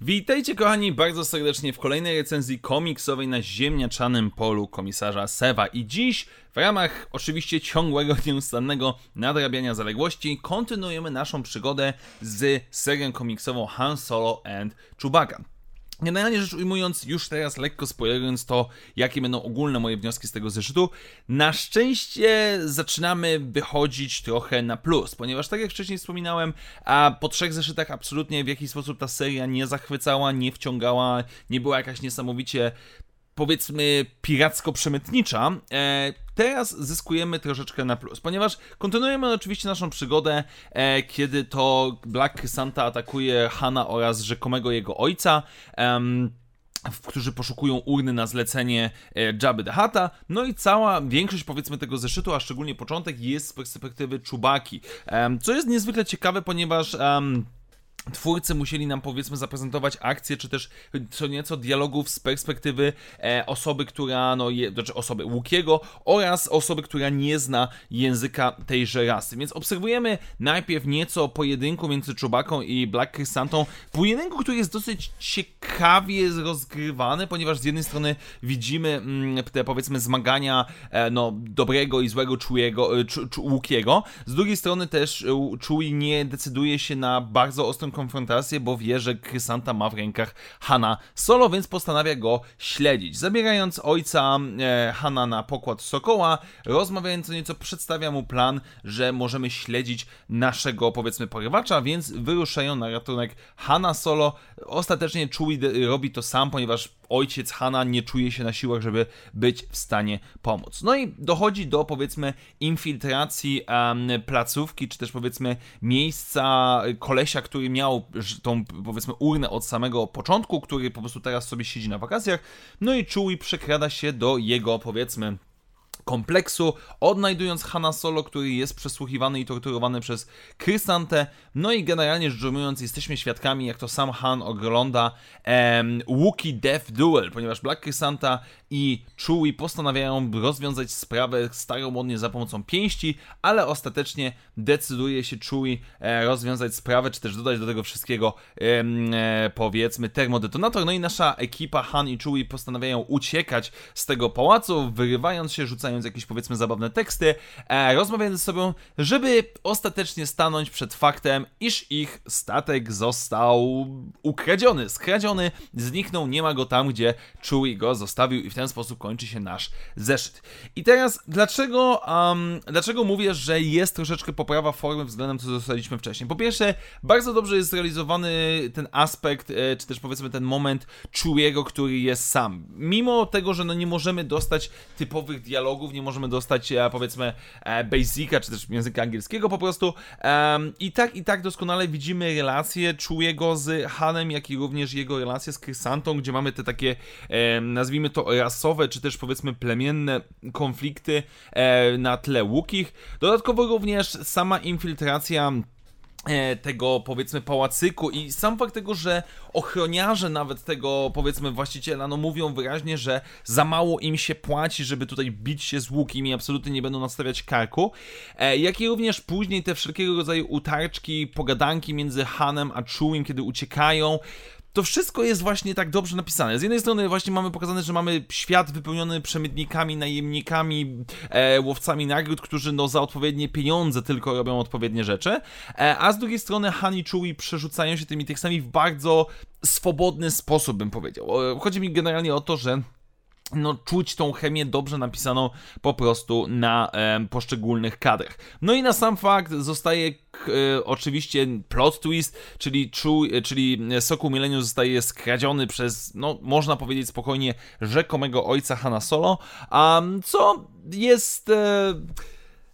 Witajcie kochani bardzo serdecznie w kolejnej recenzji komiksowej na ziemniaczanym polu komisarza Sewa i dziś w ramach oczywiście ciągłego, nieustannego nadrabiania zaległości kontynuujemy naszą przygodę z serią komiksową Han Solo and Chewbacca. Generalnie rzecz ujmując, już teraz lekko spoilerując to, jakie będą ogólne moje wnioski z tego zeszytu, na szczęście zaczynamy wychodzić trochę na plus, ponieważ tak jak wcześniej wspominałem, a po trzech zeszytach absolutnie w jakiś sposób ta seria nie zachwycała, nie wciągała, nie była jakaś niesamowicie powiedzmy piracko-przemytnicza, e, teraz zyskujemy troszeczkę na plus, ponieważ kontynuujemy oczywiście naszą przygodę, e, kiedy to Black Santa atakuje Hana oraz rzekomego jego ojca. którzy poszukują urny na zlecenie e, Jabby the Hutta. No i cała większość powiedzmy tego zeszytu, a szczególnie początek jest z perspektywy Czubaki. Co jest niezwykle ciekawe, ponieważ twórcy musieli nam powiedzmy zaprezentować akcję, czy też co nieco dialogów z perspektywy e, osoby, która, no, je, znaczy osoby Łukiego oraz osoby, która nie zna języka tejże rasy. Więc obserwujemy najpierw nieco pojedynku między Czubaką i Black Chrysantą. Pojedynku, który jest dosyć ciekawie rozgrywany, ponieważ z jednej strony widzimy mm, te powiedzmy zmagania e, no, dobrego i złego Czuiego, e, Łukiego. Z drugiej strony też e, Czui nie decyduje się na bardzo ostrą konfrontację, bo wie, że Krysanta ma w rękach Hana Solo, więc postanawia go śledzić. Zabierając ojca e, Hana na pokład Sokoła, rozmawiając o nieco, przedstawia mu plan, że możemy śledzić naszego, powiedzmy, porywacza, więc wyruszają na ratunek Hana Solo. Ostatecznie Chewie robi to sam, ponieważ ojciec Hana nie czuje się na siłach, żeby być w stanie pomóc. No i dochodzi do powiedzmy infiltracji um, placówki, czy też powiedzmy miejsca kolesia, który miał tą powiedzmy urnę od samego początku, który po prostu teraz sobie siedzi na wakacjach. No i Chewie przekrada się do jego powiedzmy kompleksu, odnajdując Hanna Solo, który jest przesłuchiwany i torturowany przez Krysantę. No i generalnie rzecz ujmując, jesteśmy świadkami, jak to sam Han ogląda um, Wookie Death Duel, ponieważ Black Krysanta i Chewie postanawiają rozwiązać sprawę staromodnie za pomocą pięści, ale ostatecznie decyduje się Chewie e, rozwiązać sprawę, czy też dodać do tego wszystkiego e, powiedzmy termodetonator. No i nasza ekipa Han i Chewie postanawiają uciekać z tego pałacu, wyrywając się, rzucając jakieś powiedzmy zabawne teksty, e, rozmawiając ze sobą, żeby ostatecznie stanąć przed faktem, iż ich statek został ukradziony, skradziony, zniknął, nie ma go tam, gdzie Chewie go zostawił i w ten sposób kończy się nasz zeszyt. I teraz, dlaczego, um, dlaczego mówię, że jest troszeczkę poprawa formy względem co dostaliśmy wcześniej? Po pierwsze, bardzo dobrze jest zrealizowany ten aspekt, e, czy też powiedzmy ten moment Chewiego, który jest sam. Mimo tego, że no nie możemy dostać typowych dialogów, nie możemy dostać e, powiedzmy e, basica, czy też języka angielskiego po prostu. I tak, i tak doskonale widzimy relacje Chewiego z Hanem, jak i również jego relacje z Krysantą, gdzie mamy te takie, nazwijmy to rasowe, czy też powiedzmy plemienne konflikty e, na tle łukich. Dodatkowo również sama infiltracja tego powiedzmy pałacyku i sam fakt tego, że ochroniarze nawet tego powiedzmy właściciela no mówią wyraźnie, że za mało im się płaci, żeby tutaj bić się z łukiem i absolutnie nie będą nastawiać karku, e, jak i również później te wszelkiego rodzaju utarczki, pogadanki między Hanem a Chewiem, kiedy uciekają, to wszystko jest właśnie tak dobrze napisane. Z jednej strony właśnie mamy pokazane, że mamy świat wypełniony przemytnikami, najemnikami, e, łowcami nagród, którzy no za odpowiednie pieniądze tylko robią odpowiednie rzeczy, e, a z drugiej strony Han i Chewie przerzucają się tymi tekstami w bardzo swobodny sposób, bym powiedział. Chodzi mi generalnie o to, że no, czuć tą chemię dobrze napisaną po prostu na e, poszczególnych kadrach. No i na sam fakt zostaje e, oczywiście plot twist, czyli, czu, e, czyli Soku Millennium zostaje skradziony przez, no, można powiedzieć spokojnie, rzekomego ojca Hanna Solo, a co jest... E,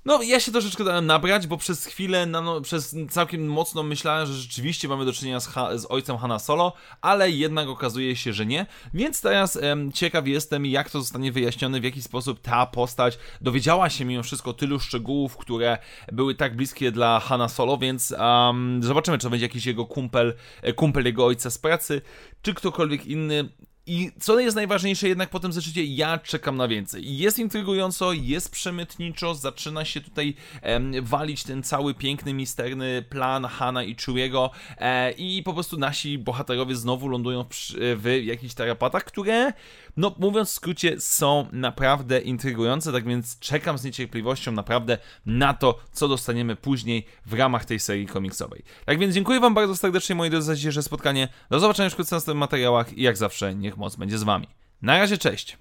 no, ja się troszeczkę dałem nabrać, bo przez chwilę, no, przez całkiem mocno myślałem, że rzeczywiście mamy do czynienia z, ha z ojcem Hanna Solo, ale jednak okazuje się, że nie. Więc teraz em, ciekaw jestem, jak to zostanie wyjaśnione, w jaki sposób ta postać dowiedziała się mimo wszystko tylu szczegółów, które były tak bliskie dla Hanna Solo, więc um, zobaczymy, czy to będzie jakiś jego kumpel, e, kumpel jego ojca z pracy, czy ktokolwiek inny I co jest najważniejsze, jednak po tym zeszycie ja czekam na więcej. Jest intrygująco, jest przemytniczo, zaczyna się tutaj em, walić ten cały piękny, misterny plan Hana i Chewiego e, i po prostu nasi bohaterowie znowu lądują w, w jakichś tarapatach, które, no mówiąc w skrócie, są naprawdę intrygujące, tak więc czekam z niecierpliwością naprawdę na to, co dostaniemy później w ramach tej serii komiksowej. Tak więc dziękuję Wam bardzo serdecznie, moi drodzy, za dzisiejsze spotkanie. Do zobaczenia wkrótce w następnych materiałach i jak zawsze, niech moc będzie z Wami. Na razie, cześć!